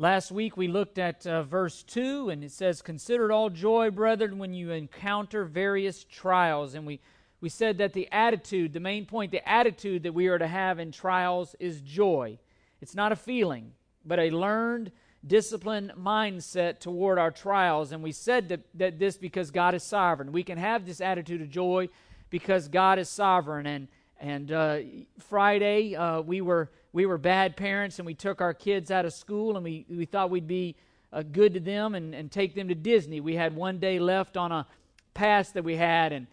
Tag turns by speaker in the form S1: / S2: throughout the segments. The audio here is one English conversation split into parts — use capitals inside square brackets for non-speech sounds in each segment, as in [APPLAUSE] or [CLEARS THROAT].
S1: Last week we looked at uh, verse 2, and it says, Consider it all joy, brethren, when you encounter various trials. And we, we said that the attitude, the main point, the attitude that we are to have in trials is joy. It's not a feeling, but a learned, disciplined mindset toward our trials. And we said that, that this because God is sovereign. We can have this attitude of joy because God is sovereign. And, and uh, Friday, uh, we were we were bad parents and we took our kids out of school and we, we thought we'd be uh, good to them and, and take them to Disney. We had one day left on a pass that we had and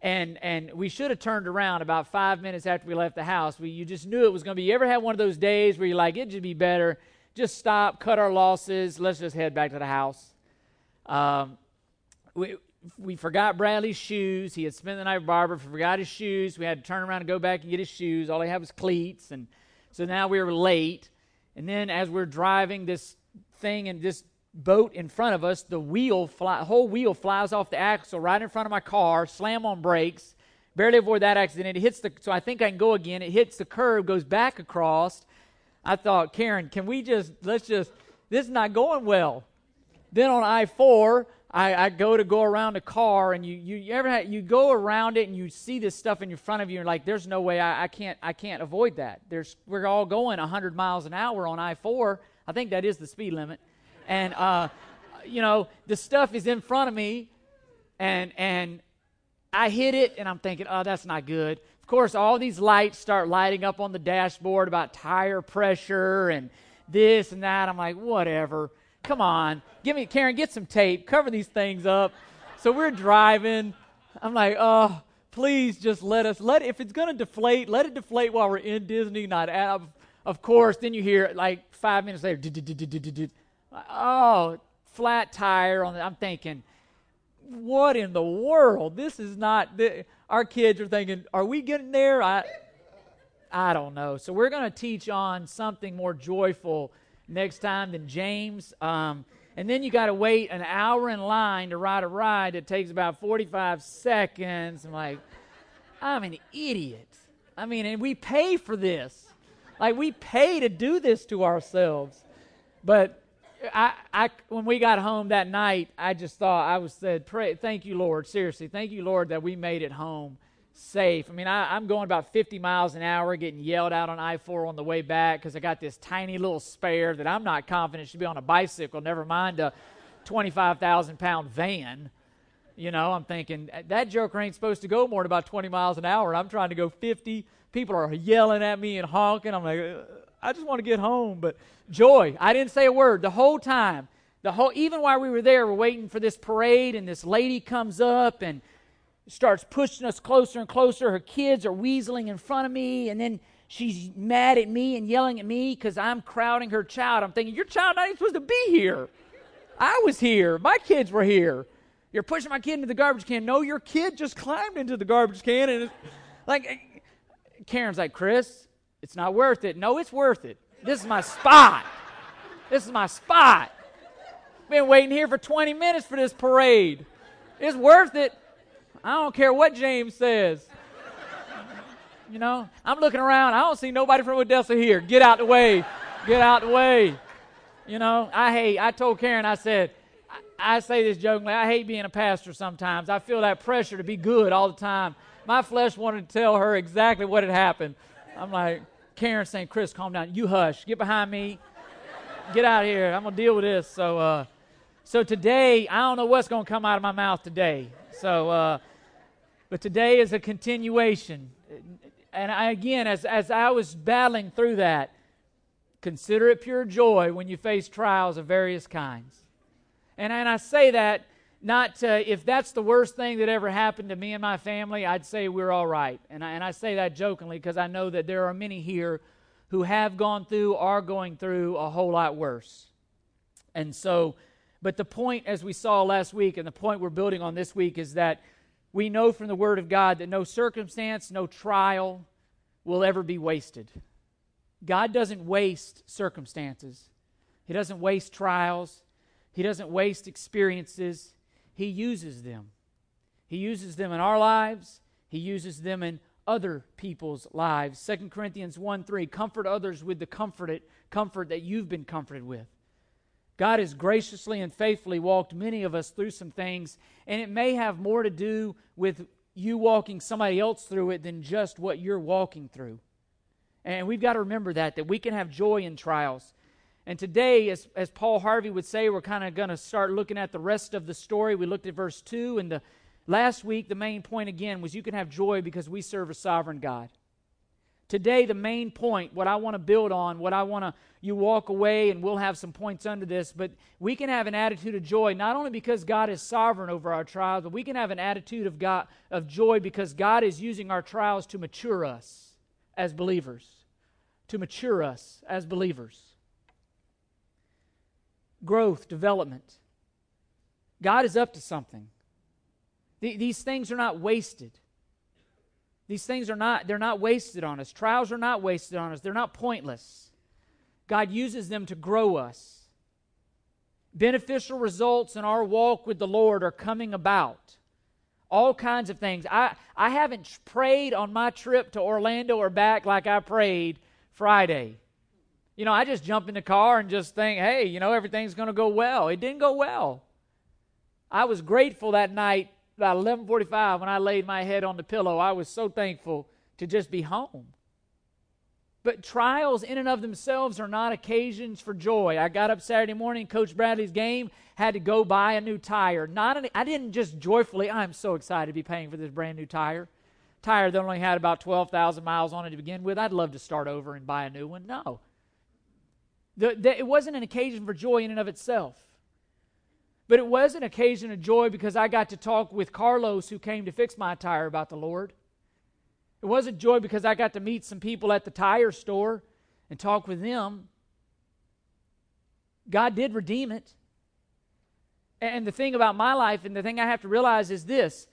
S1: and and we should have turned around about five minutes after we left the house. We, you just knew it was going to be. You ever had one of those days where you're like, it'd be better, just stop, cut our losses, let's just head back to the house. Um, we we forgot Bradley's shoes. He had spent the night with Barbara. Forgot his shoes. We had to turn around and go back and get his shoes. All he had was cleats and so now we were late. And then as we're driving this thing and this boat in front of us, the wheel, fly, whole wheel flies off the axle right in front of my car, slam on brakes, barely avoid that accident. It hits the, so I think I can go again. It hits the curb, goes back across. I thought, Karen, can we just, let's just, this is not going well. Then on I 4, I, I, go to go around a car and you, you, you ever had, you go around it and you see this stuff in front of you and like there's no way I, I can't I can't avoid that. There's we're all going 100 miles an hour on I-4. I think that is the speed limit, and uh, you know the stuff is in front of me, and and I hit it and I'm thinking oh that's not good. Of course all these lights start lighting up on the dashboard about tire pressure and this and that. I'm like whatever Come on. Give me, Karen, get some tape. Cover these things up. So we're driving. I'm like, oh, please just let us, let if it's going to deflate, let it deflate while we're in Disney, not out. Of course, then you hear like five minutes later, oh, flat tire on I'm thinking, what in the world? This is not, our kids are thinking, are we getting there? I, I don't know. So we're going to teach on something more joyful next time than James. Um, and then you got to wait an hour in line to ride a ride that takes about 45 seconds. I'm like, I'm an idiot. I mean, and we pay for this. Like, we pay to do this to ourselves. But I, I, when we got home that night, I just thought, I was said, pray, thank you, Lord. Seriously, thank you, Lord, that we made it home safe. I mean, I, am going about 50 miles an hour, getting yelled out on I 4 on the way back because I got this tiny little spare that I'm not confident should be on a bicycle, never mind a 25,000 pound van. You know, I'm thinking that joker ain't supposed to go more than about 20 miles an hour, I'm trying to go 50. People are yelling at me and honking. I'm like, uh, I just want to get home. But joy, I didn't say a word the whole time. The whole, even while we were there, we're waiting for this parade, and this lady comes up and starts pushing us closer and closer. Her kids are weaseling in front of me, and then she's mad at me and yelling at me because I'm crowding her child. I'm thinking, Your child not even supposed to be here. I was here. My kids were here. You're pushing my kid into the garbage can. No, your kid just climbed into the garbage can. And like, eh, Karen's like, Chris, it's not worth it. No, it's worth it. This is my spot. This is my spot. Been waiting here for 20 minutes for this parade. It's worth it. I don't care what James says. You know, I'm looking around. I don't see nobody from Odessa here. Get out the way. Get out the way. You know, I hate, I told Karen, I said, I, I say this jokingly, I hate being a pastor sometimes. I feel that pressure to be good all the time. My flesh wanted to tell her exactly what had happened. I'm like, Karen saying, Chris, calm down. You hush. Get behind me. Get out here. I'm going to deal with this. So, uh, so today, I don't know what's going to come out of my mouth today. So, uh, but today is a continuation. And I, again, as, as I was battling through that, consider it pure joy when you face trials of various kinds. And, and I say that not to, if that's the worst thing that ever happened to me and my family, I'd say we're all right. And I, and I say that jokingly because I know that there are many here who have gone through, are going through a whole lot worse. And so, but the point, as we saw last week, and the point we're building on this week, is that we know from the Word of God that no circumstance, no trial will ever be wasted. God doesn't waste circumstances, He doesn't waste trials, He doesn't waste experiences. He uses them. He uses them in our lives, He uses them in other people's lives. 2 Corinthians 1 3 Comfort others with the comforted, comfort that you've been comforted with. God has graciously and faithfully walked many of us through some things, and it may have more to do with you walking somebody else through it than just what you're walking through. And we've got to remember that, that we can have joy in trials. And today, as, as Paul Harvey would say, we're kind of going to start looking at the rest of the story. We looked at verse 2, and the last week, the main point again was you can have joy because we serve a sovereign God. Today, the main point, what I want to build on, what I want to, you walk away and we'll have some points under this, but we can have an attitude of joy not only because God is sovereign over our trials, but we can have an attitude of, God, of joy because God is using our trials to mature us as believers. To mature us as believers. Growth, development. God is up to something. These things are not wasted. These things are not, they're not wasted on us. Trials are not wasted on us. They're not pointless. God uses them to grow us. Beneficial results in our walk with the Lord are coming about. All kinds of things. I, I haven't prayed on my trip to Orlando or back like I prayed Friday. You know, I just jump in the car and just think, hey, you know, everything's going to go well. It didn't go well. I was grateful that night about 11:45 when I laid my head on the pillow, I was so thankful to just be home. But trials in and of themselves are not occasions for joy. I got up Saturday morning, Coach Bradley's game, had to go buy a new tire. Not an, I didn't just joyfully, I'm so excited to be paying for this brand new tire. Tire that only had about 12,000 miles on it to begin with. I'd love to start over and buy a new one. No. The, the, it wasn't an occasion for joy in and of itself. But it was an occasion of joy because I got to talk with Carlos, who came to fix my tire, about the Lord. It wasn't joy because I got to meet some people at the tire store and talk with them. God did redeem it. And the thing about my life, and the thing I have to realize is this: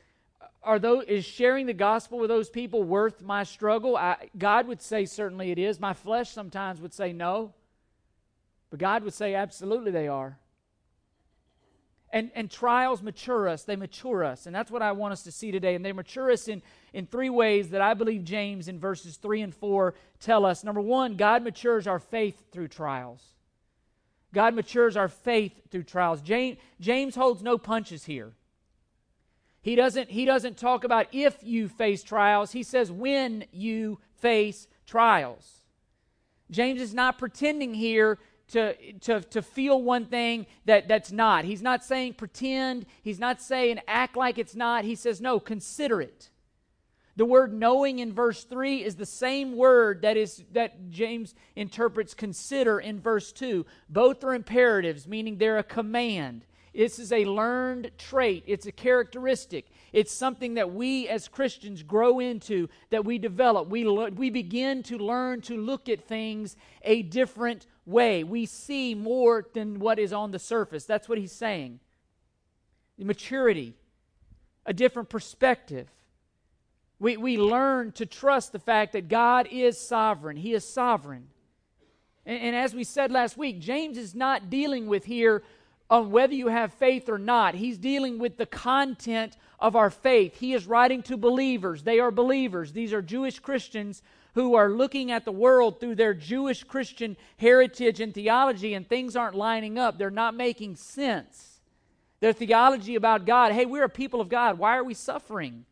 S1: are those is sharing the gospel with those people worth my struggle? I, God would say certainly it is. My flesh sometimes would say no, but God would say absolutely they are. And, and trials mature us, they mature us. And that's what I want us to see today. And they mature us in, in three ways that I believe James in verses 3 and 4 tell us. Number one, God matures our faith through trials. God matures our faith through trials. James, James holds no punches here. He doesn't, he doesn't talk about if you face trials, he says when you face trials. James is not pretending here to, to, to feel one thing that, that's not. He's not saying pretend. He's not saying act like it's not. He says, no, consider it. The word knowing in verse 3 is the same word that is that James interprets consider in verse 2. Both are imperatives, meaning they're a command. This is a learned trait, it's a characteristic. It's something that we as Christians grow into, that we develop. We, we begin to learn to look at things a different way. We see more than what is on the surface. That's what he's saying. Maturity, a different perspective. We, we learn to trust the fact that God is sovereign. He is sovereign. And, and as we said last week, James is not dealing with here on whether you have faith or not. He's dealing with the content of our faith. He is writing to believers. They are believers. These are Jewish Christians who are looking at the world through their Jewish Christian heritage and theology, and things aren't lining up. They're not making sense. Their theology about God hey, we're a people of God. Why are we suffering?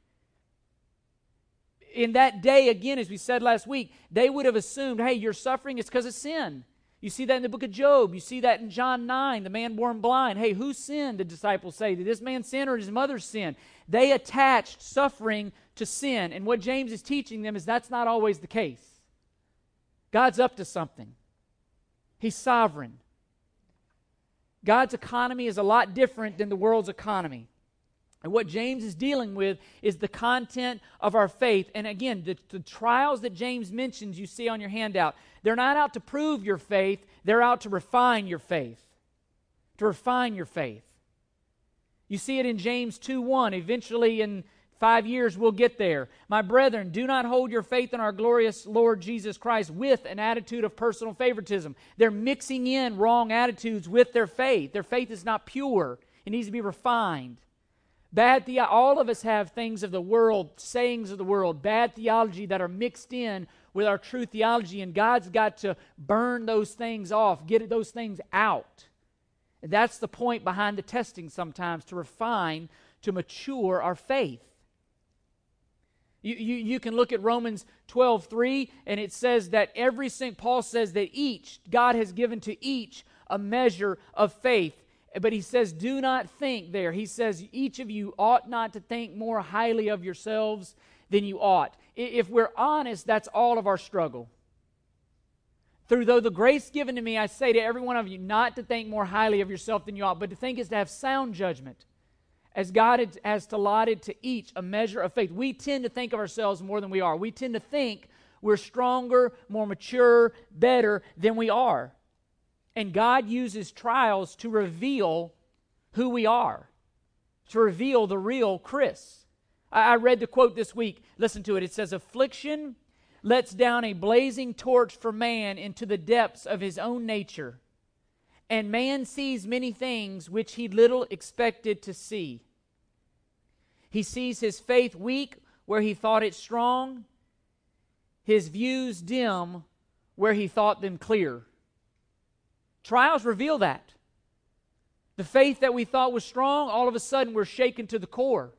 S1: In that day, again, as we said last week, they would have assumed, hey, you're suffering, it's because of sin. You see that in the book of Job. You see that in John 9, the man born blind. Hey, who sinned, the disciples say? Did this man sin or did his mother sin? They attached suffering to sin. And what James is teaching them is that's not always the case. God's up to something, He's sovereign. God's economy is a lot different than the world's economy. And what James is dealing with is the content of our faith. And again, the, the, trials that James mentions, you see on your handout, they're not out to prove your faith, they're out to refine your faith. To refine your faith. You see it in James 2 1. Eventually, in five years, we'll get there. My brethren, do not hold your faith in our glorious Lord Jesus Christ with an attitude of personal favoritism. They're mixing in wrong attitudes with their faith. Their faith is not pure, it needs to be refined. Bad the- all of us have things of the world, sayings of the world, bad theology that are mixed in with our true theology, and God's got to burn those things off, get those things out. And That's the point behind the testing sometimes to refine, to mature our faith. You, you, you can look at Romans 12, 3, and it says that every St. Paul says that each, God has given to each a measure of faith. But he says, do not think there. He says, each of you ought not to think more highly of yourselves than you ought. If we're honest, that's all of our struggle. Through though the grace given to me, I say to every one of you not to think more highly of yourself than you ought, but to think is to have sound judgment, as God has allotted to each a measure of faith. We tend to think of ourselves more than we are. We tend to think we're stronger, more mature, better than we are. And God uses trials to reveal who we are, to reveal the real Chris. I, read the quote this week. Listen to it. It says, Affliction lets down a blazing torch for man into the depths of his own nature. And man sees many things which he little expected to see. He sees his faith weak where he thought it strong, his views dim where he thought them clear. Trials reveal that. The faith that we thought was strong, all of a sudden we're shaken to the core.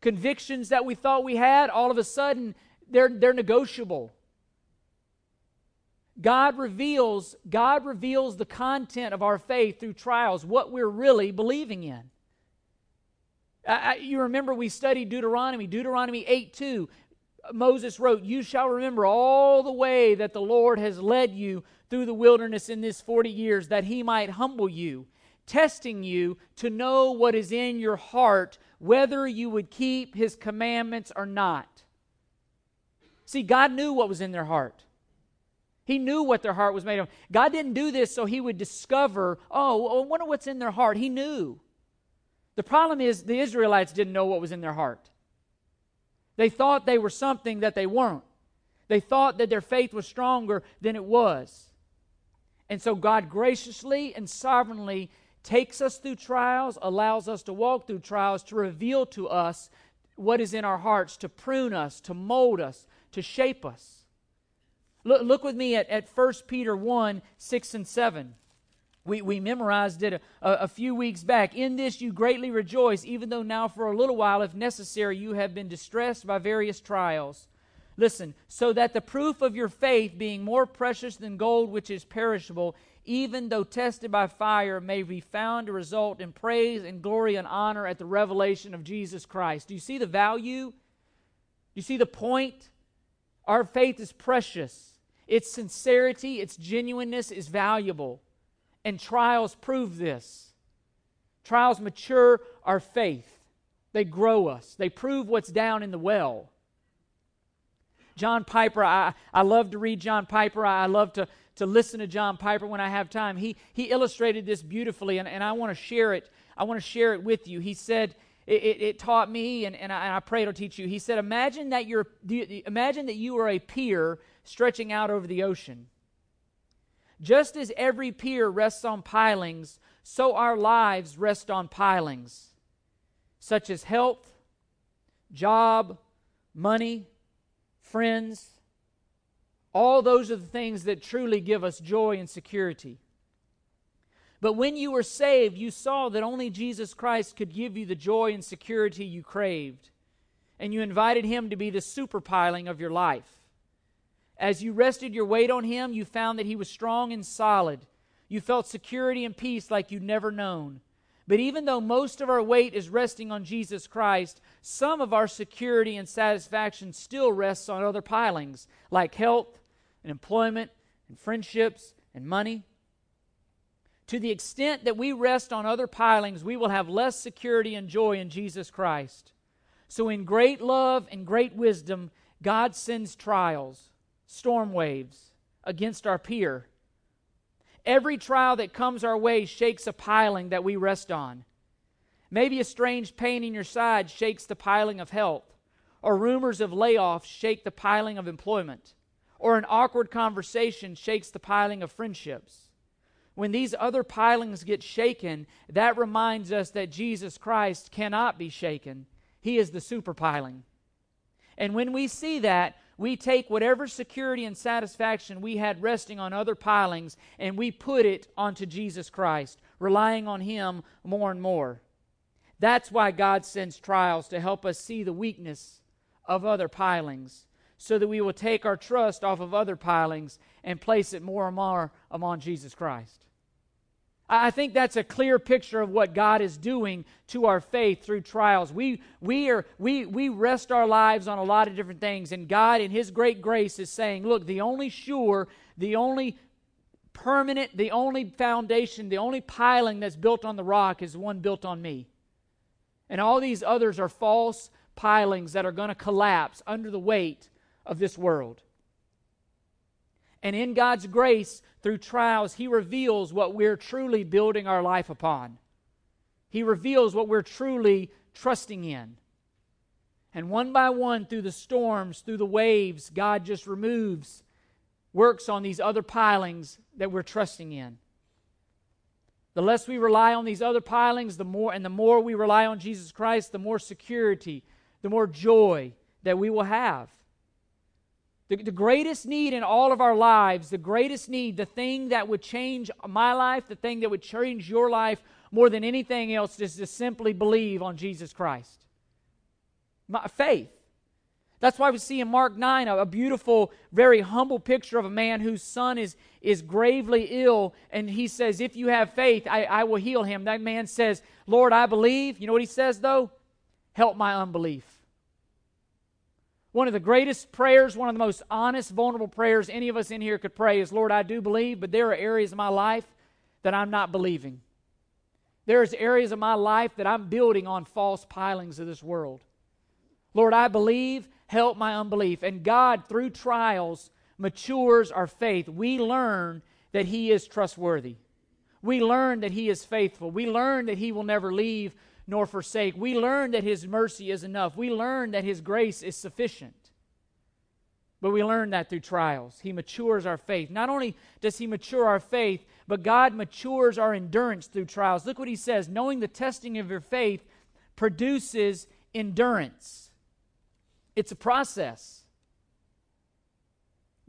S1: Convictions that we thought we had, all of a sudden they're, they're negotiable. God reveals, God reveals the content of our faith through trials, what we're really believing in. I, I, you remember we studied Deuteronomy, Deuteronomy 8 2. Moses wrote, You shall remember all the way that the Lord has led you through the wilderness in this 40 years, that he might humble you, testing you to know what is in your heart, whether you would keep his commandments or not. See, God knew what was in their heart. He knew what their heart was made of. God didn't do this so he would discover, oh, oh, I wonder what's in their heart. He knew. The problem is the Israelites didn't know what was in their heart. They thought they were something that they weren't. They thought that their faith was stronger than it was. And so God graciously and sovereignly takes us through trials, allows us to walk through trials to reveal to us what is in our hearts, to prune us, to mold us, to shape us. Look, look with me at, at 1 Peter 1 6 and 7. We, we memorized it a, a, a, few weeks back. In this you greatly rejoice, even though now for a little while, if necessary, you have been distressed by various trials. Listen, so that the proof of your faith, being more precious than gold which is perishable, even though tested by fire, may be found to result in praise and glory and honor at the revelation of Jesus Christ. Do you see the value? Do you see the point? Our faith is precious. Its sincerity, its genuineness is valuable. And trials prove this. Trials mature our faith, they grow us, they prove what's down in the well. John Piper, I, I love to read John Piper. I love to, to listen to John Piper when I have time. He, he illustrated this beautifully, and, and I want to share it. I want to share it with you. He said, it, it, it taught me, and, and I, and, I, pray it'll teach you. He said, imagine that, you're, imagine that you are a pier stretching out over the ocean. Just as every pier rests on pilings, so our lives rest on pilings, such as health, job, money, friends. All those are the things that truly give us joy and security. But when you were saved, you saw that only Jesus Christ could give you the joy and security you craved. And you invited him to be the superpiling of your life. As you rested your weight on him, you found that he was strong and solid. You felt security and peace like you'd never known. But even though most of our weight is resting on Jesus Christ, some of our security and satisfaction still rests on other pilings, like health and employment and friendships and money. To the extent that we rest on other pilings, we will have less security and joy in Jesus Christ. So, in great love and great wisdom, God sends trials, storm waves against our pier. Every trial that comes our way shakes a piling that we rest on. Maybe a strange pain in your side shakes the piling of health, or rumors of layoffs shake the piling of employment, or an awkward conversation shakes the piling of friendships when these other pilings get shaken, that reminds us that Jesus Christ cannot be shaken. He is the super piling. And when we see that, we take whatever security and satisfaction we had resting on other pilings and we put it onto Jesus Christ, relying on Him more and more. That's why God sends trials to help us see the weakness of other pilings, so that we will take our trust off of other pilings and place it more and more upon Jesus Christ. I think that's a clear picture of what God is doing to our faith through trials. We, we, are, we, we rest our lives on a lot of different things, and God, in His great grace, is saying, Look, the only sure, the only permanent, the only foundation, the only piling that's built on the rock is one built on me. And all these others are false pilings that are going to collapse under the weight of this world. And in God's grace, through trials, He reveals what we're truly building our life upon. He reveals what we're truly trusting in. And one by one, through the storms, through the waves, God just removes, works on these other pilings that we're trusting in. The less we rely on these other pilings, the more, and the more we rely on Jesus Christ, the more security, the more joy that we will have. The, the greatest need in all of our lives, the greatest need, the thing that would change my life, the thing that would change your life more than anything else, is to simply believe on Jesus Christ. My, faith. That's why we see in Mark 9 a, a, beautiful, very humble picture of a man whose son is, is gravely ill, and he says, If you have faith, I, I will heal him. That man says, Lord, I believe. You know what he says, though? Help my unbelief. One of the greatest prayers, one of the most honest, vulnerable prayers any of us in here could pray is, Lord, I do believe, but there are areas of my life that I'm not believing. There's areas of my life that I'm building on false pilings of this world. Lord, I believe, help my unbelief. And God, through trials, matures our faith. We learn that He is trustworthy. We learn that He is faithful. We learn that He will never leave nor forsake. We learn that His mercy is enough. We learn that His grace is sufficient. But we learn that through trials. He matures our faith. Not only does He mature our faith, but God matures our endurance through trials. Look what He says knowing the testing of your faith produces endurance. It's a process.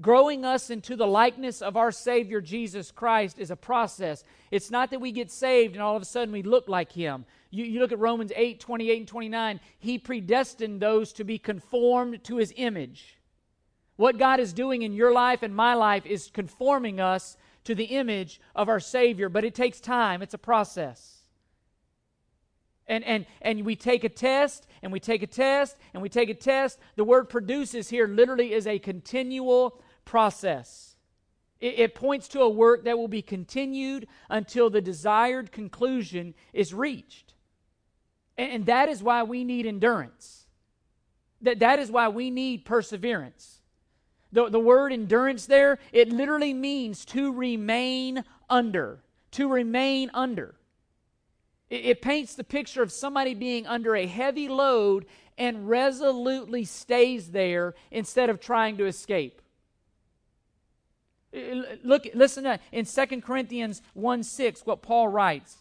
S1: Growing us into the likeness of our Savior Jesus Christ is a process. It's not that we get saved and all of a sudden we look like Him. You, you look at Romans 8 28 and 29, He predestined those to be conformed to His image. What God is doing in your life and my life is conforming us to the image of our Savior, but it takes time, it's a process. And, and, and we take a test, and we take a test, and we take a test. The word produces here literally is a continual process. It, it points to a work that will be continued until the desired conclusion is reached. And, that is why we need endurance. That, that is why we need perseverance. The, the word endurance there, it literally means to remain under. To remain under. It, it paints the picture of somebody being under a heavy load and resolutely stays there instead of trying to escape. Look, listen to in 2 Corinthians 1 6, what Paul writes.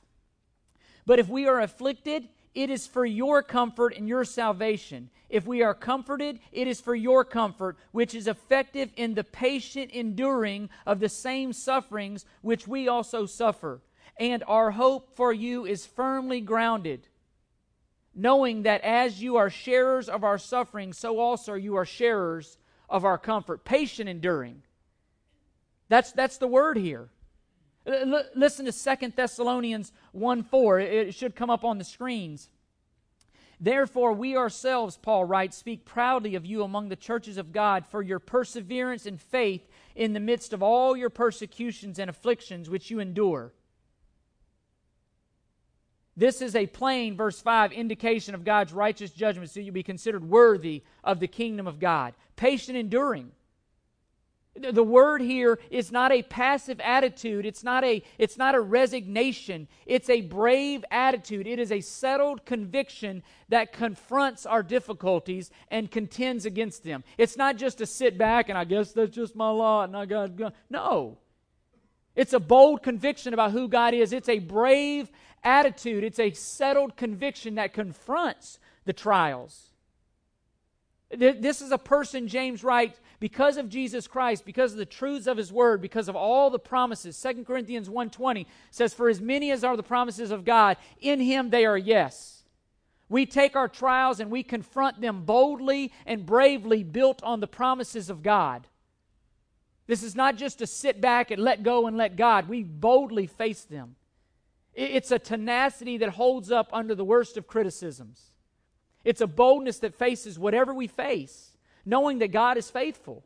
S1: But if we are afflicted, it is for your comfort and your salvation. If we are comforted, it is for your comfort, which is effective in the patient enduring of the same sufferings which we also suffer. And our hope for you is firmly grounded, knowing that as you are sharers of our suffering, so also you are sharers of our comfort. Patient enduring. That's, that's the word here. Listen to Second Thessalonians 1 4. It should come up on the screens. Therefore, we ourselves, Paul writes, speak proudly of you among the churches of God for your perseverance and faith in the midst of all your persecutions and afflictions which you endure. This is a plain, verse 5, indication of God's righteous judgment, so you'll be considered worthy of the kingdom of God. Patient enduring. The word here is not a passive attitude. It's not a, it's not a resignation. It's a brave attitude. It is a settled conviction that confronts our difficulties and contends against them. It's not just to sit back and I guess that's just my lot and I got, got no. It's a bold conviction about who God is. It's a brave attitude. It's a settled conviction that confronts the trials. This is a person, James writes, because of Jesus Christ, because of the truths of his word, because of all the promises. 2 Corinthians 1.20 says, For as many as are the promises of God, in him they are yes. We take our trials and we confront them boldly and bravely, built on the promises of God. This is not just to sit back and let go and let God. We boldly face them. It's a tenacity that holds up under the worst of criticisms. It's a boldness that faces whatever we face, knowing that God is faithful.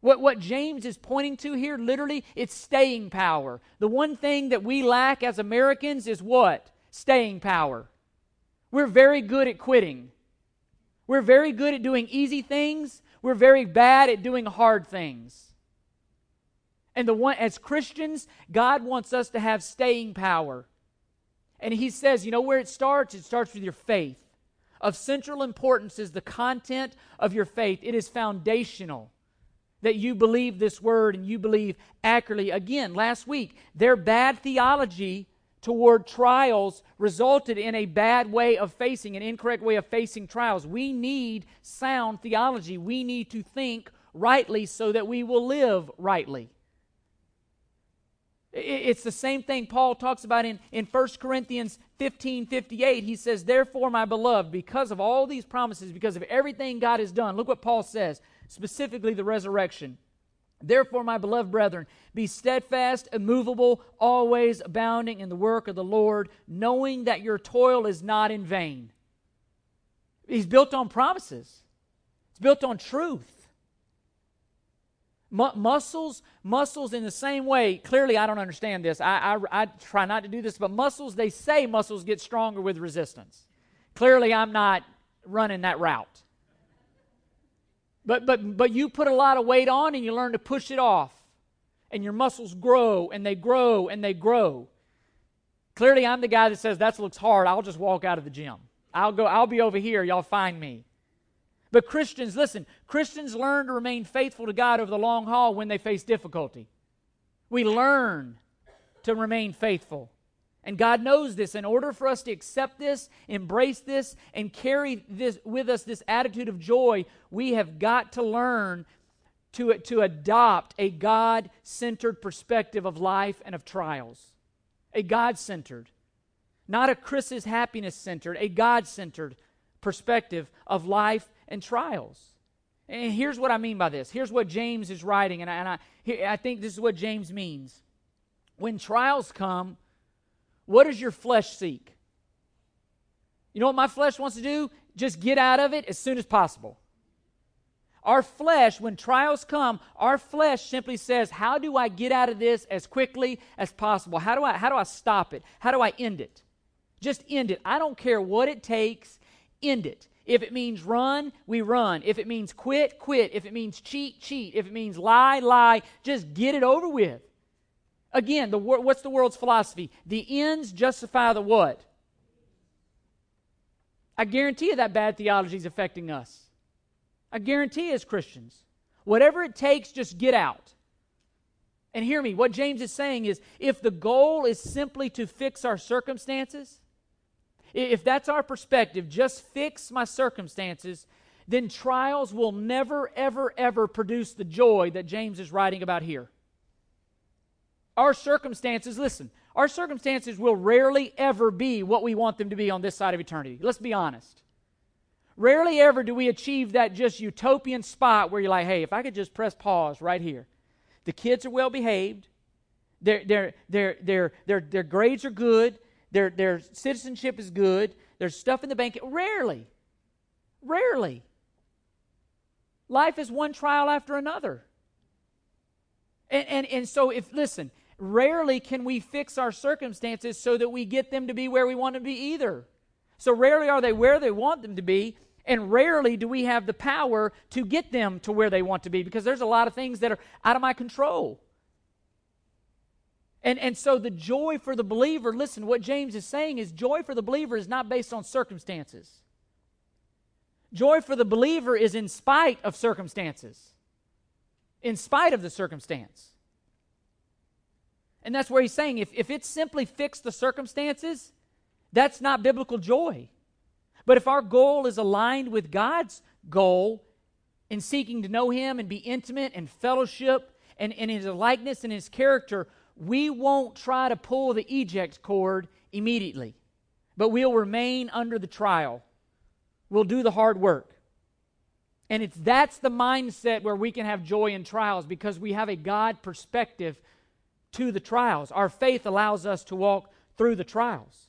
S1: What, what James is pointing to here, literally, it's staying power. The one thing that we lack as Americans is what? Staying power. We're very good at quitting. We're very good at doing easy things. We're very bad at doing hard things. And the one as Christians, God wants us to have staying power. And he says, you know where it starts? It starts with your faith. Of central importance is the content of your faith. It is foundational that you believe this word and you believe accurately. Again, last week, their bad theology toward trials resulted in a bad way of facing, an incorrect way of facing trials. We need sound theology. We need to think rightly so that we will live rightly. It's the same thing Paul talks about in, in 1 Corinthians 15 58. He says, Therefore, my beloved, because of all these promises, because of everything God has done, look what Paul says, specifically the resurrection. Therefore, my beloved brethren, be steadfast, immovable, always abounding in the work of the Lord, knowing that your toil is not in vain. He's built on promises, it's built on truth muscles, muscles in the same way. Clearly, I don't understand this. I, I, I try not to do this, but muscles, they say muscles get stronger with resistance. Clearly, I'm not running that route. But, but, but you put a lot of weight on and you learn to push it off. And your muscles grow and they grow and they grow. Clearly, I'm the guy that says that looks hard. I'll just walk out of the gym. I'll go, I'll be over here. Y'all find me. But Christians, listen, Christians learn to remain faithful to God over the long haul when they face difficulty. We learn to remain faithful. And God knows this. In order for us to accept this, embrace this, and carry this with us this attitude of joy, we have got to learn to, to adopt a God centered perspective of life and of trials. A God centered, not a Chris's happiness centered, a God centered perspective of life and trials. And here's what I mean by this. Here's what James is writing, and I, and I, I think this is what James means. When trials come, what does your flesh seek? You know what my flesh wants to do? Just get out of it as soon as possible. Our flesh, when trials come, our flesh simply says, How do I get out of this as quickly as possible? How do I, how do I stop it? How do I end it? Just end it. I don't care what it takes, end it. If it means run, we run. If it means quit, quit. If it means cheat, cheat. If it means lie, lie. Just get it over with. Again, the, what's the world's philosophy? The ends justify the what? I guarantee you that bad theology is affecting us. I guarantee as Christians. Whatever it takes, just get out. And hear me, what James is saying is if the goal is simply to fix our circumstances, if that's our perspective, just fix my circumstances, then trials will never, ever, ever produce the joy that James is writing about here. Our circumstances, listen, our circumstances will rarely ever be what we want them to be on this side of eternity. Let's be honest. Rarely ever do we achieve that just utopian spot where you're like, hey, if I could just press pause right here. The kids are well behaved, their, their, their, their, their, their grades are good, their, their citizenship is good, there's stuff in the bank. Rarely. Rarely. Life is one trial after another. And, and, and so, if, listen, rarely can we fix our circumstances so that we get them to be where we want to be either. So, rarely are they where they want them to be, and rarely do we have the power to get them to where they want to be because there's a lot of things that are out of my control. And, and so the joy for the believer, listen, what James is saying is joy for the believer is not based on circumstances. Joy for the believer is in spite of circumstances, in spite of the circumstance. And that's where he's saying if, if it's simply fix the circumstances, that's not biblical joy. But if our goal is aligned with God's goal in seeking to know Him and be intimate and fellowship and, and His likeness and His character, we won't try to pull the eject cord immediately, but we'll remain under the trial. We'll do the hard work. And it's that's the mindset where we can have joy in trials because we have a God perspective to the trials. Our faith allows us to walk through the trials.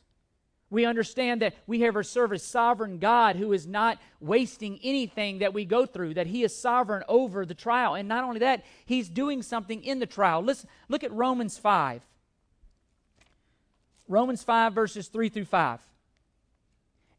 S1: We understand that we have serve a sovereign God who is not wasting anything that we go through, that He is sovereign over the trial. And not only that, He's doing something in the trial. Listen, look at Romans 5. Romans 5, verses 3 through 5.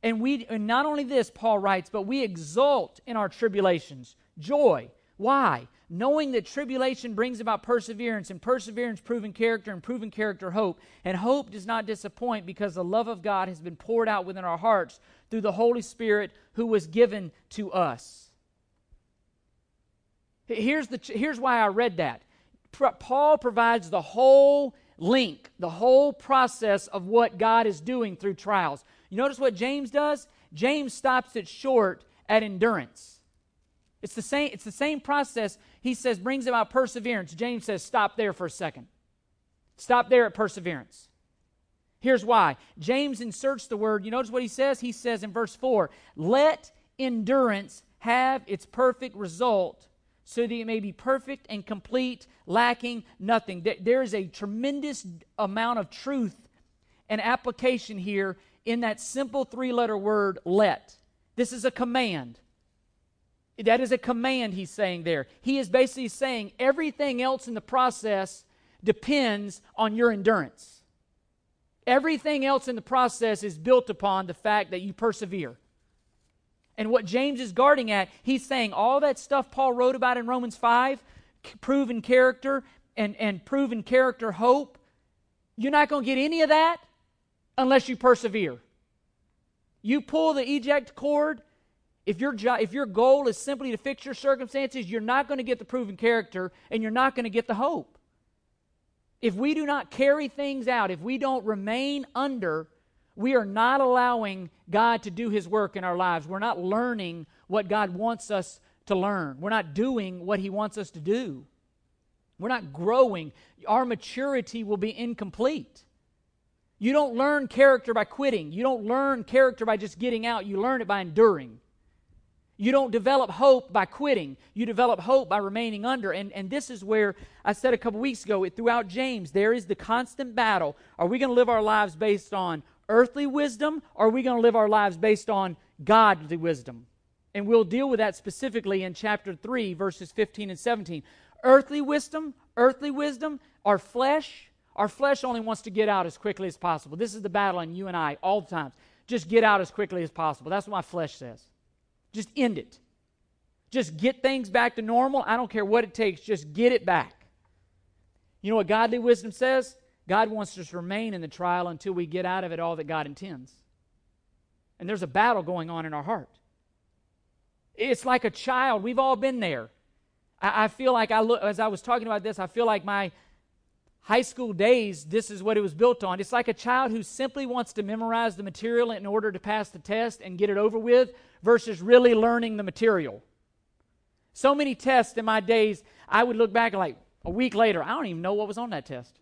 S1: And we and not only this, Paul writes, but we exult in our tribulations. Joy. Why? knowing that tribulation brings about perseverance, and perseverance, proven character, and proven character, hope. And hope does not disappoint because the love of God has been poured out within our hearts through the Holy Spirit who was given to us. Here's, the, here's why I read that. Paul provides the whole link, the whole process of what God is doing through trials. You notice what James does? James stops it short at endurance. It's the same, it's the same process. He says brings about perseverance. James says stop there for a second. Stop there at perseverance. Here's why. James inserts the word, you notice what he says? He says in verse 4, let endurance have its perfect result so that it may be perfect and complete, lacking nothing. There is a tremendous amount of truth and application here in that simple three letter word, let. This is a command. That is a command he's saying there. He is basically saying everything else in the process depends on your endurance. Everything else in the process is built upon the fact that you persevere. And what James is guarding at, he's saying all that stuff Paul wrote about in Romans 5, proven character and, and proven character hope, you're not going to get any of that unless you persevere. You pull the eject cord if your, jo- if your goal is simply to fix your circumstances, you're not going to get the proven character and you're not going to get the hope. If we do not carry things out, if we don't remain under, we are not allowing God to do His work in our lives. We're not learning what God wants us to learn. We're not doing what He wants us to do. We're not growing. Our maturity will be incomplete. You don't learn character by quitting. You don't learn character by just getting out. You learn it by enduring. You don't develop hope by quitting. You develop hope by remaining under. And, and this is where I said a couple weeks ago, throughout James, there is the constant battle. Are we going to live our lives based on earthly wisdom, or are we going to live our lives based on godly wisdom? And we'll deal with that specifically in chapter 3, verses 15 and 17. Earthly wisdom, earthly wisdom, our flesh, our flesh only wants to get out as quickly as possible. This is the battle in you and I all the time. Just get out as quickly as possible. That's what my flesh says. Just end it. Just get things back to normal. I don't care what it takes. Just get it back. You know what godly wisdom says? God wants us to remain in the trial until we get out of it all that God intends. And there's a battle going on in our heart. It's like a child. We've all been there. I, I feel like I look as I was talking about this, I feel like my high school days, this is what it was built on. It's like a child who simply wants to memorize the material in order to pass the test and get it over with versus really learning the material. So many tests in my days, I would look back like a week later, I don't even know what was on that test.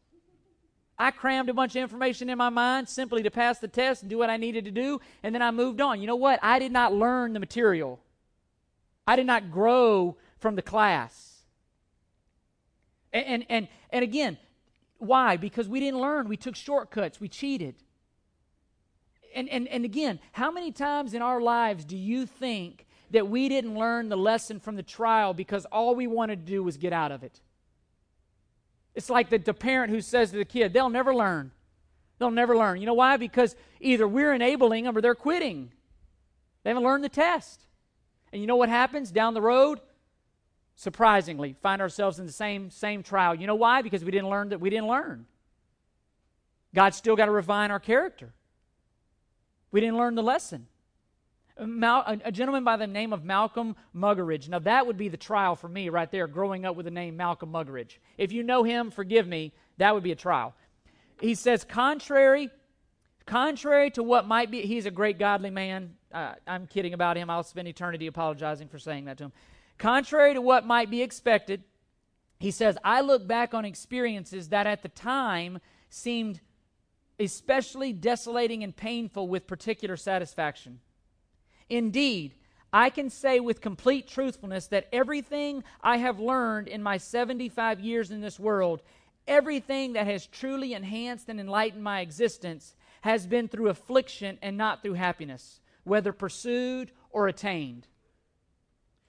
S1: I crammed a bunch of information in my mind simply to pass the test and do what I needed to do, and then I moved on. You know what? I did not learn the material, I did not grow from the class. And, and, and, again, why? Because we didn't learn. We took shortcuts. We cheated and, and, and again, how many times in our lives do you think that we didn't learn the lesson from the trial because all we wanted to do was get out of it? It's like the, the parent who says to the kid, they'll never learn. They'll never learn. You know why? Because either we're enabling them or they're quitting. They haven't learned the test. And you know what happens down the road? Surprisingly, find ourselves in the same same trial. You know why? Because we didn't learn that we didn't learn. God's still got to refine our character. We didn't learn the lesson. Mal- a, a, gentleman by the name of Malcolm Muggeridge. Now, that would be the trial for me right there, growing up with the name Malcolm Muggeridge. If you know him, forgive me, that would be a trial. He says, contrary, Contrary to what might be, he's a great godly man. Uh, I'm kidding about him. I'll spend eternity apologizing for saying that to him. Contrary to what might be expected, he says, I look back on experiences that at the time seemed especially desolating and painful with particular satisfaction. Indeed, I can say with complete truthfulness that everything I have learned in my 75 years in this world, everything that has truly enhanced and enlightened my existence, has been through affliction and not through happiness, whether pursued or attained.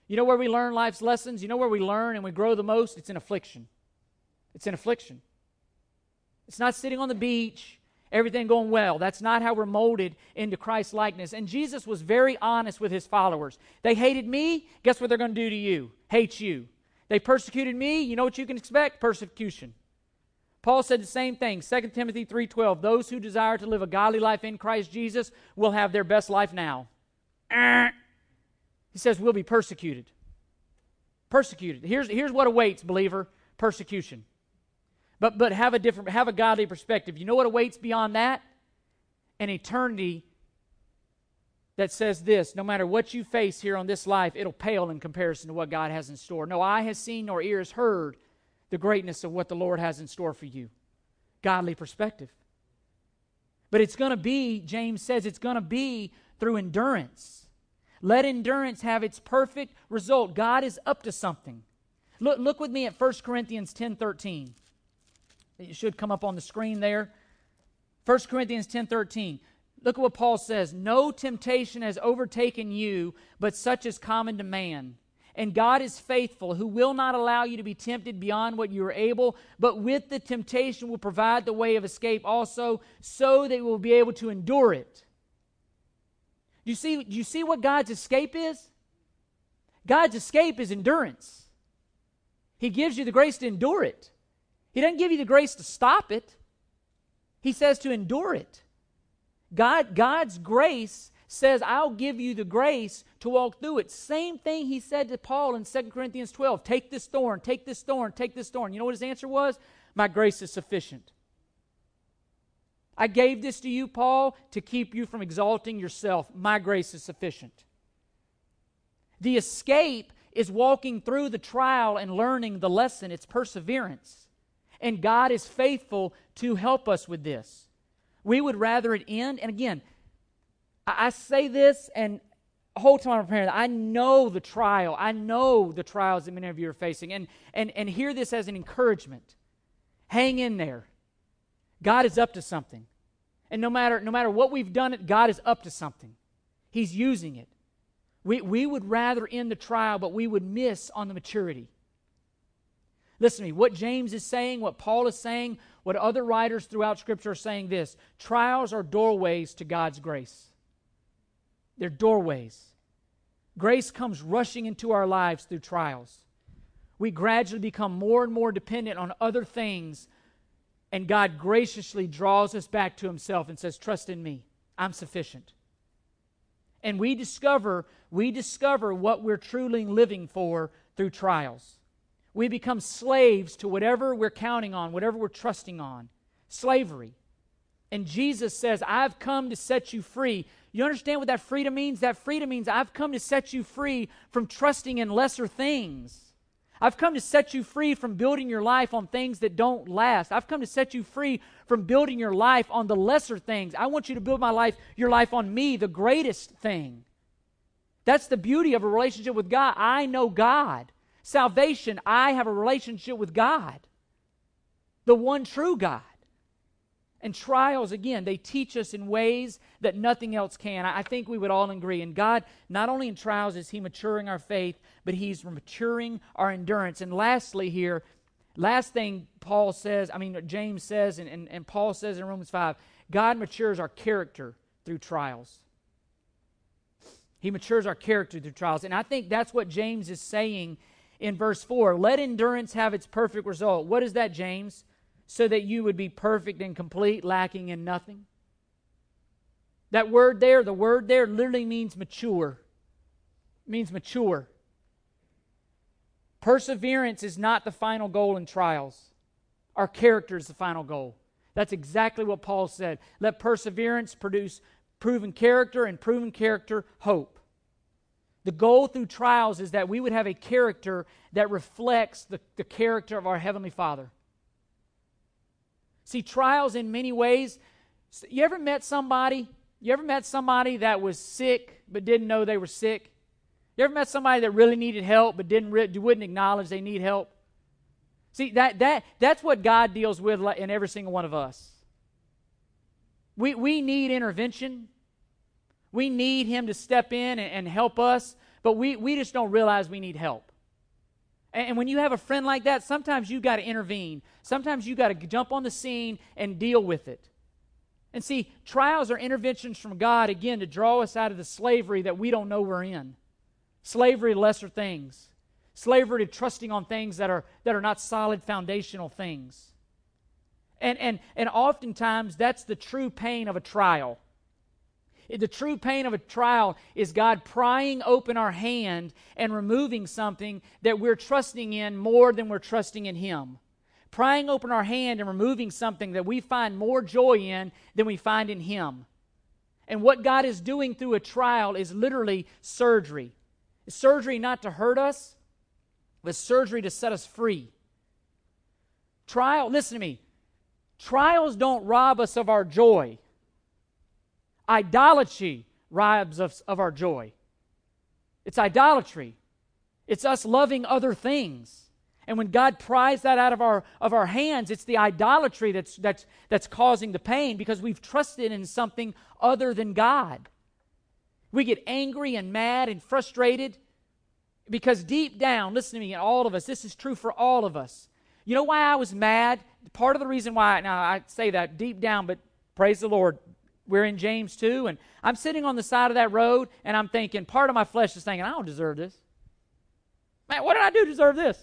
S1: You know where we learn life's lessons? You know where we learn and we grow the most? It's in affliction. It's in affliction. It's not sitting on the beach everything going well. That's not how we're molded into Christ likeness. And Jesus was very honest with his followers. They hated me, guess what they're going to do to you? Hate you. They persecuted me, you know what you can expect? Persecution. Paul said the same thing, 2 Timothy 3:12, those who desire to live a godly life in Christ Jesus will have their best life now. [CLEARS THROAT] He says we'll be persecuted. Persecuted. Here's, here's what awaits, believer, persecution. But, but have a different, have a godly perspective. You know what awaits beyond that? An eternity that says this no matter what you face here on this life, it'll pale in comparison to what God has in store. No eye has seen nor ear has heard the greatness of what the Lord has in store for you. Godly perspective. But it's going to be, James says, it's going to be through endurance. Let endurance have its perfect result. God is up to something. Look, look with me at 1 Corinthians 10 13. It should come up on the screen there. 1 Corinthians 10 13. Look at what Paul says. No temptation has overtaken you, but such is common to man. And God is faithful, who will not allow you to be tempted beyond what you are able, but with the temptation will provide the way of escape also, so that you will be able to endure it. You see, you see what God's escape is? God's escape is endurance. He gives you the grace to endure it. He doesn't give you the grace to stop it, He says to endure it. God, God's grace says, I'll give you the grace to walk through it. Same thing he said to Paul in 2 Corinthians 12 take this thorn, take this thorn, take this thorn. You know what his answer was? My grace is sufficient. I gave this to you, Paul, to keep you from exalting yourself. My grace is sufficient. The escape is walking through the trial and learning the lesson, it's perseverance. And God is faithful to help us with this. We would rather it end. And again, I, say this, and whole time I'm preparing, I know the trial. I know the trials that many of you are facing. And, and, and hear this as an encouragement. Hang in there. God is up to something. And no matter, no matter what we've done, it, God is up to something. He's using it. We, we would rather end the trial, but we would miss on the maturity. Listen to me. What James is saying, what Paul is saying, what other writers throughout Scripture are saying this trials are doorways to God's grace. They're doorways. Grace comes rushing into our lives through trials. We gradually become more and more dependent on other things, and God graciously draws us back to Himself and says, Trust in me. I'm sufficient. And we discover, we discover what we're truly living for through trials we become slaves to whatever we're counting on, whatever we're trusting on. Slavery. And Jesus says, I've come to set you free. You understand what that freedom means? That freedom means I've come to set you free from trusting in lesser things. I've come to set you free from building your life on things that don't last. I've come to set you free from building your life on the lesser things. I want you to build my life, your life on me, the greatest thing. That's the beauty of a relationship with God. I know God. Salvation, I have a relationship with God, the one true God. And trials, again, they teach us in ways that nothing else can. I think we would all agree. And God, not only in trials is He maturing our faith, but He's maturing our endurance. And lastly, here, last thing Paul says, I mean, James says, and, and, and Paul says in Romans 5 God matures our character through trials. He matures our character through trials. And I think that's what James is saying in verse 4 let endurance have its perfect result. What is that, James? So that you would be perfect and complete, lacking in nothing. That word there, the word there literally means mature. It means mature. Perseverance is not the final goal in trials. Our character is the final goal. That's exactly what Paul said. Let perseverance produce proven character, and proven character, hope. The goal through trials is that we would have a character that reflects the, the character of our Heavenly Father. See, trials in many ways. You ever met somebody? You ever met somebody that was sick but didn't know they were sick? You ever met somebody that really needed help but didn't wouldn't acknowledge they need help? See, that, that, that's what God deals with in every single one of us. We, we need intervention. We need Him to step in and, and help us, but we, we just don't realize we need help. And, when you have a friend like that, sometimes you got to intervene. Sometimes you got to jump on the scene and deal with it. And see, trials are interventions from God, again, to draw us out of the slavery that we don't know we're in slavery to lesser things, slavery to trusting on things that are, that are not solid foundational things. And, and, and oftentimes, that's the true pain of a trial. The true pain of a trial is God prying open our hand and removing something that we're trusting in more than we're trusting in Him. Prying open our hand and removing something that we find more joy in than we find in Him. And what God is doing through a trial is literally surgery. surgery not to hurt us, but surgery to set us free. Trial, listen to me. Trials don't rob us of our joy. Idolatry robs us of our joy. It's idolatry. It's us loving other things. And when God pries that out of our, of our hands, it's the idolatry that's, that's, that's causing the pain because we've trusted in something other than God. We get angry and mad and frustrated because deep down, listen to me, all of us, this is true for all of us. You know why I was mad? Part of the reason why, now I say that deep down, but praise the Lord, we're in James 2, and I'm sitting on the side of that road, and I'm thinking, part of my flesh is thinking, I don't deserve this. Man, what did I do to deserve this?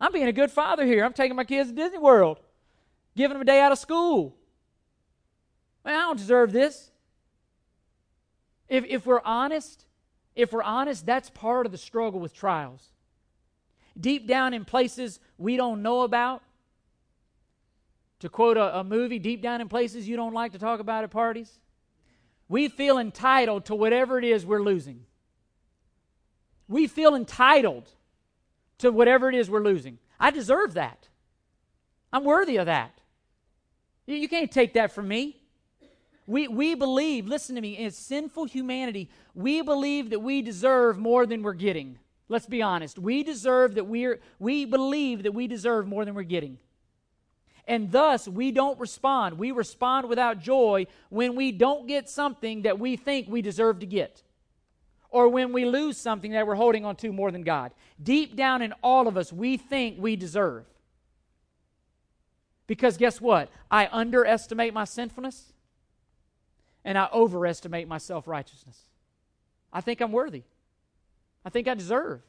S1: I'm being a good father here. I'm taking my kids to Disney World, giving them a day out of school. Man, I don't deserve this. If, if we're honest, if we're honest, that's part of the struggle with trials. Deep down in places we don't know about, to quote a, a movie, deep down in places you don't like to talk about at parties, we feel entitled to whatever it is we're losing. We feel entitled to whatever it is we're losing. I deserve that. I'm worthy of that. You, you can't take that from me. We, we believe, listen to me, in sinful humanity, we believe that we deserve more than we're getting. Let's be honest. We deserve that we're, we believe that we deserve more than we're getting. And thus, we don't respond. We respond without joy when we don't get something that we think we deserve to get, or when we lose something that we're holding on to more than God. Deep down in all of us, we think we deserve. Because guess what? I underestimate my sinfulness and I overestimate my self righteousness. I think I'm worthy. I think I deserve.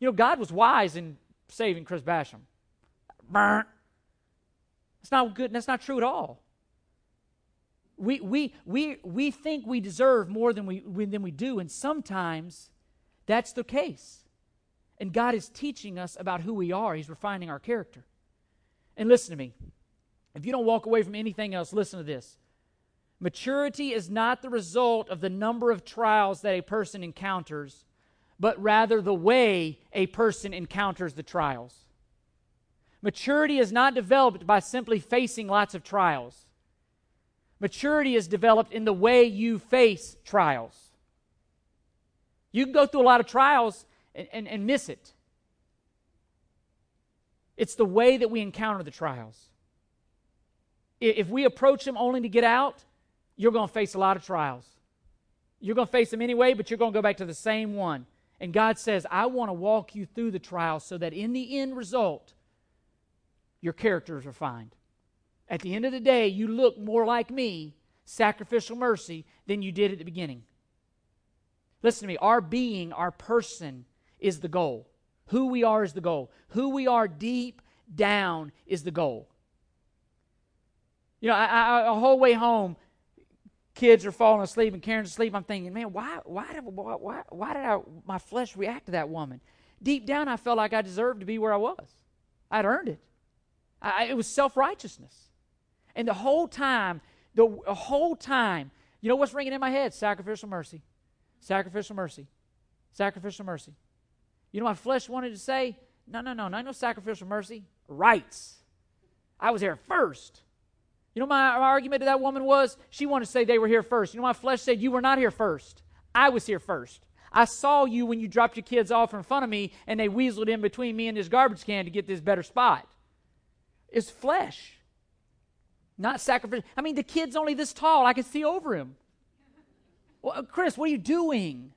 S1: You know, God was wise in saving Chris Basham. Burnt. That's not good. That's not true at all. We, we, we, we think we deserve more than we, than we do, and sometimes that's the case. And God is teaching us about who we are, He's refining our character. And listen to me. If you don't walk away from anything else, listen to this. Maturity is not the result of the number of trials that a person encounters, but rather the way a person encounters the trials. Maturity is not developed by simply facing lots of trials. Maturity is developed in the way you face trials. You can go through a lot of trials and, and, and miss it. It's the way that we encounter the trials. If we approach them only to get out, you're going to face a lot of trials. You're going to face them anyway, but you're going to go back to the same one. And God says, I want to walk you through the trials so that in the end result, your character is refined. At the end of the day, you look more like me, sacrificial mercy, than you did at the beginning. Listen to me. Our being, our person, is the goal. Who we are is the goal. Who we are deep down is the goal. You know, I, I, a whole way home, kids are falling asleep and Karen's asleep. I'm thinking, man, why, why, did, why, why, why did I, my flesh react to that woman? Deep down, I felt like I deserved to be where I was. I'd earned it. I, it was self righteousness. And the whole time, the, whole time, you know what's ringing in my head? Sacrificial mercy. Sacrificial mercy. Sacrificial mercy. You know, my flesh wanted to say, no, no, no, not no sacrificial mercy. Rights. I was here first. You know, my, my argument to that woman was she wanted to say they were here first. You know, my flesh said you were not here first. I was here first. I saw you when you dropped your kids off in front of me and they weaseled in between me and this garbage can to get this better spot. It's flesh, not sacrificial. I mean, the kid's only this tall. I can see over him. Well, uh, Chris, what are you doing?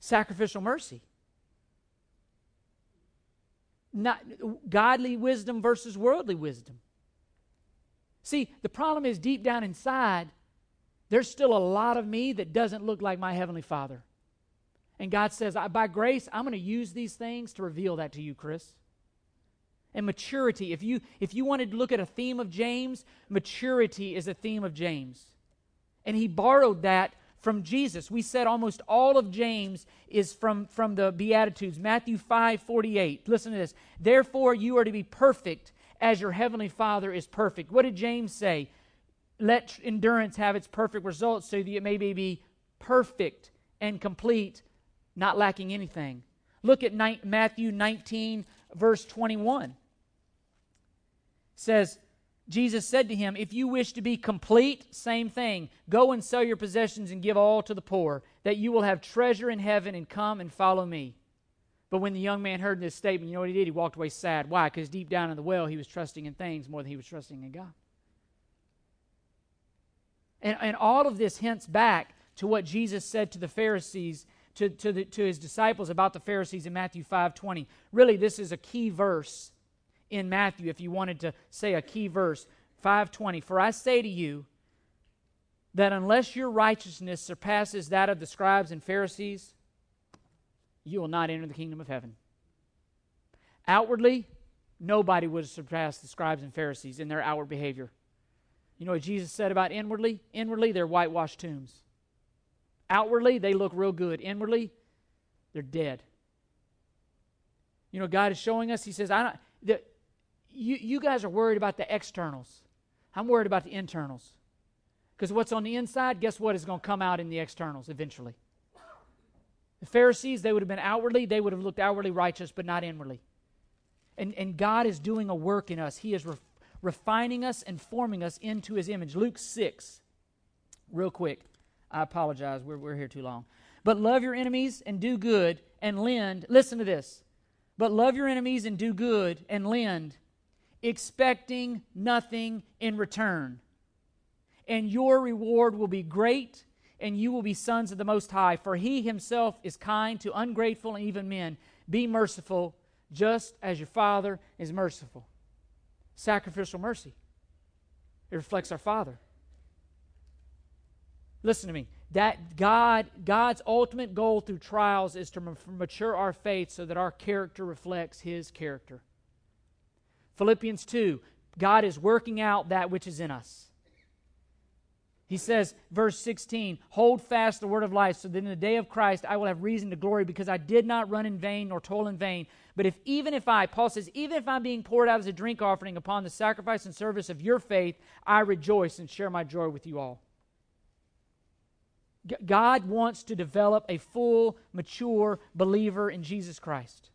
S1: Sacrificial mercy. Not godly wisdom versus worldly wisdom. See, the problem is deep down inside, there's still a lot of me that doesn't look like my Heavenly Father. And God says, by grace, I'm going to use these things to reveal that to you, Chris. And maturity, if you if you wanted to look at a theme of James, maturity is a theme of James. And he borrowed that from Jesus. We said almost all of James is from, from the Beatitudes. Matthew 5 48. Listen to this. Therefore, you are to be perfect as your heavenly Father is perfect. What did James say? Let endurance have its perfect results so that it may be perfect and complete, not lacking anything. Look at ni- Matthew 19, verse 21. Says, Jesus said to him, If you wish to be complete, same thing. Go and sell your possessions and give all to the poor, that you will have treasure in heaven, and come and follow me. But when the young man heard this statement, you know what he did? He walked away sad. Why? Because deep down in the well, he was trusting in things more than he was trusting in God. And, and all of this hints back to what Jesus said to the Pharisees, to, to, the, to his disciples about the Pharisees in Matthew 5 20. Really, this is a key verse in Matthew if you wanted to say a key verse 520 for I say to you that unless your righteousness surpasses that of the scribes and Pharisees you will not enter the kingdom of heaven. Outwardly nobody would surpass the scribes and Pharisees in their outward behavior. You know what Jesus said about inwardly? Inwardly they're whitewashed tombs. Outwardly they look real good. Inwardly they're dead. You know God is showing us he says I don't you, you guys are worried about the externals. I'm worried about the internals. Because what's on the inside, guess what is going to come out in the externals eventually? The Pharisees, they would have been outwardly, they would have looked outwardly righteous, but not inwardly. And, and God is doing a work in us. He is ref, refining us and forming us into His image. Luke 6, real quick. I apologize, we're, we're here too long. But love your enemies and do good and lend. Listen to this. But love your enemies and do good and lend expecting nothing in return. And your reward will be great, and you will be sons of the Most High. For he himself is kind to ungrateful and even men. Be merciful, just as your Father is merciful. Sacrificial mercy. It reflects our Father. Listen to me. That God, God's ultimate goal through trials is to mature our faith so that our character reflects His character. Philippians 2 God is working out that which is in us. He says, verse 16, hold fast the word of life, so that in the day of Christ I will have reason to glory, because I did not run in vain nor toil in vain. But if even if I, Paul says, even if I'm being poured out as a drink offering upon the sacrifice and service of your faith, I rejoice and share my joy with you all. God wants to develop a full, mature believer in Jesus Christ.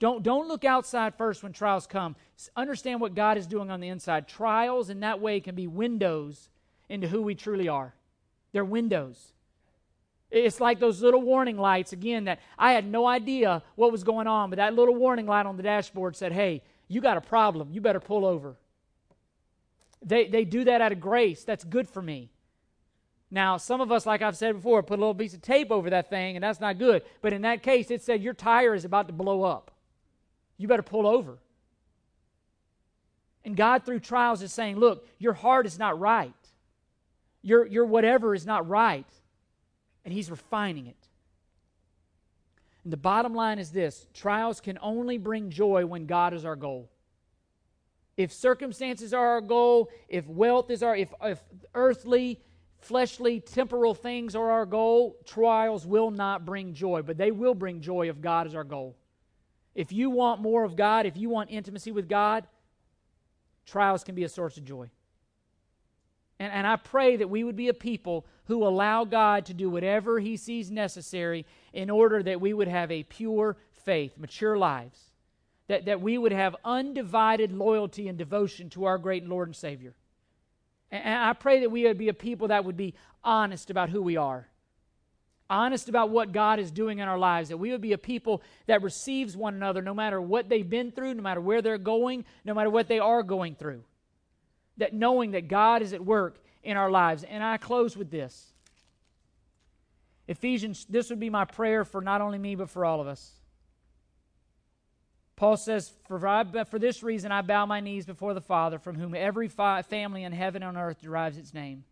S1: Don't, don't look outside first when trials come. Understand what God is doing on the inside. Trials in that way can be windows into who we truly are. They're windows. It's like those little warning lights, again, that I had no idea what was going on, but that little warning light on the dashboard said, hey, you got a problem. You better pull over. They, they do that out of grace. That's good for me. Now, some of us, like I've said before, put a little piece of tape over that thing, and that's not good. But in that case, it said your tire is about to blow up you better pull over. And God, through trials, is saying, look, your heart is not right. Your, your whatever is not right. And He's refining it. And the bottom line is this trials can only bring joy when God is our goal. If circumstances are our goal, if wealth is our, if, if earthly, fleshly, temporal things are our goal, trials will not bring joy, but they will bring joy if God is our goal. If you want more of God, if you want intimacy with God, trials can be a source of joy. And, and I pray that we would be a people who allow God to do whatever He sees necessary in order that we would have a pure faith, mature lives, that, that we would have undivided loyalty and devotion to our great Lord and Savior. And, and I pray that we would be a people that would be honest about who we are, honest about what God is doing in our lives, that we would be a people that receives one another no matter what they've been through, no matter where they're going, no matter what they are going through that knowing that God is at work in our lives. And I close with this. Ephesians, this would be my prayer for not only me, but for all of us. Paul says, for, I, for this reason I bow my knees before the Father, from whom every fi- family in heaven and earth derives its name.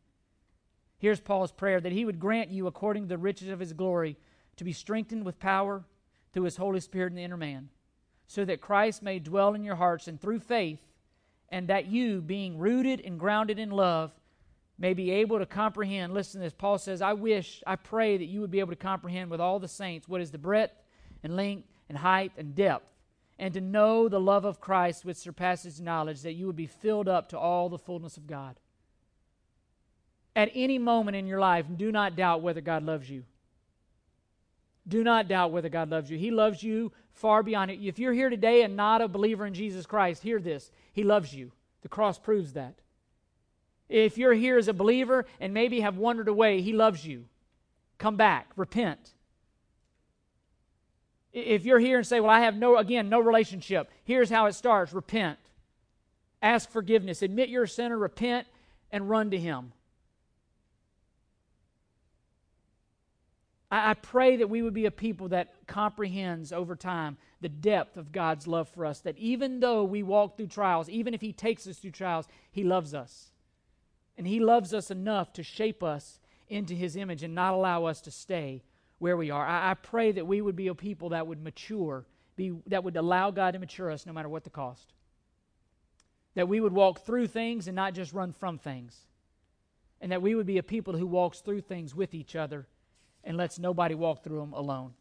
S1: Here's Paul's prayer that he would grant you, according to the riches of his glory, to be strengthened with power through his Holy Spirit in the inner man, so that Christ may dwell in your hearts, and through faith, and that you, being rooted and grounded in love, may be able to comprehend. Listen to this. Paul says, I wish, I pray that you would be able to comprehend with all the saints what is the breadth and length and height and depth, and to know the love of Christ which surpasses knowledge, that you would be filled up to all the fullness of God. At any moment in your life, do not doubt whether God loves you. Do not doubt whether God loves you. He loves you far beyond it. If you're here today and not a believer in Jesus Christ, hear this. He loves you. The cross proves that. If you're here as a believer and maybe have wandered away, He loves you. Come back, repent. If you're here and say, Well, I have no, again, no relationship, here's how it starts repent. Ask forgiveness. Admit you're a sinner, repent, and run to Him. I, I pray that we would be a people that comprehends over time the depth of God's love for us. That even though we walk through trials, even if He takes us through trials, He loves us. And He loves us enough to shape us into His image and not allow us to stay where we are. I, I pray that we would be a people that would mature, be, that would allow God to mature us no matter what the cost. That we would walk through things and not just run from things. And that we would be a people who walks through things with each other and lets nobody walk through them alone.